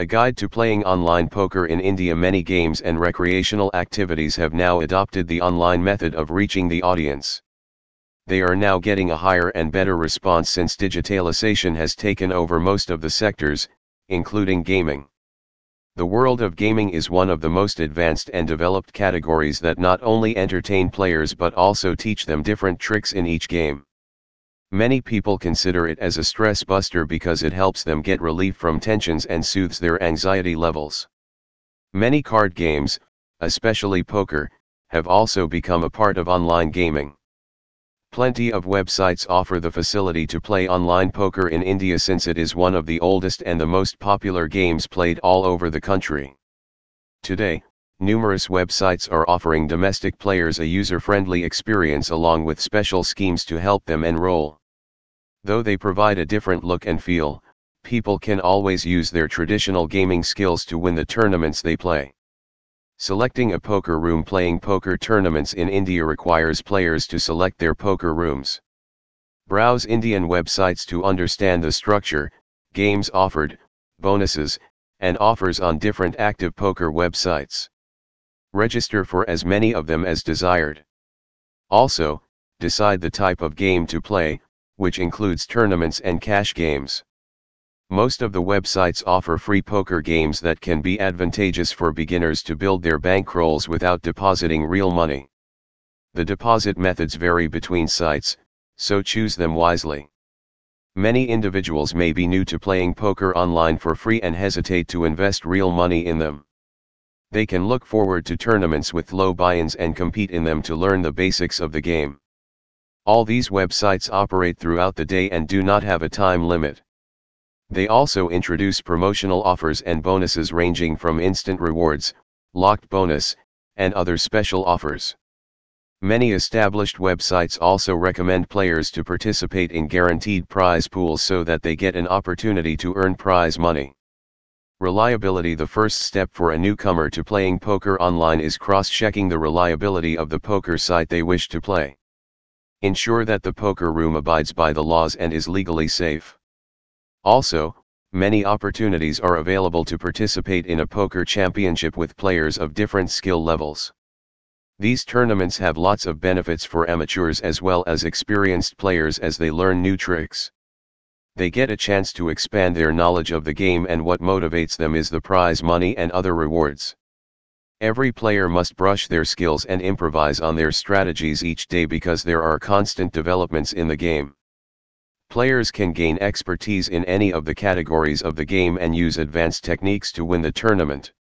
A guide to playing online poker in India Many games and recreational activities have now adopted the online method of reaching the audience. They are now getting a higher and better response since digitalization has taken over most of the sectors, including gaming. The world of gaming is one of the most advanced and developed categories that not only entertain players but also teach them different tricks in each game. Many people consider it as a stress buster because it helps them get relief from tensions and soothes their anxiety levels. Many card games, especially poker, have also become a part of online gaming. Plenty of websites offer the facility to play online poker in India since it is one of the oldest and the most popular games played all over the country. Today, numerous websites are offering domestic players a user-friendly experience along with special schemes to help them enroll. Though they provide a different look and feel, people can always use their traditional gaming skills to win the tournaments they play. Selecting a poker room playing poker tournaments in India requires players to select their poker rooms. Browse Indian websites to understand the structure, games offered, bonuses, and offers on different active poker websites. Register for as many of them as desired. Also, decide the type of game to play, which includes tournaments and cash games. Most of the websites offer free poker games that can be advantageous for beginners to build their bankrolls without depositing real money. The deposit methods vary between sites, so choose them wisely. Many individuals may be new to playing poker online for free and hesitate to invest real money in them. They can look forward to tournaments with low buy-ins and compete in them to learn the basics of the game. All these websites operate throughout the day and do not have a time limit. They also introduce promotional offers and bonuses ranging from instant rewards, locked bonus, and other special offers. Many established websites also recommend players to participate in guaranteed prize pools so that they get an opportunity to earn prize money. Reliability The first step for a newcomer to playing poker online is cross-checking the reliability of the poker site they wish to play. Ensure that the poker room abides by the laws and is legally safe. Also, many opportunities are available to participate in a poker championship with players of different skill levels. These tournaments have lots of benefits for amateurs as well as experienced players as they learn new tricks. They get a chance to expand their knowledge of the game and what motivates them is the prize money and other rewards. Every player must brush their skills and improvise on their strategies each day because there are constant developments in the game. Players can gain expertise in any of the categories of the game and use advanced techniques to win the tournament.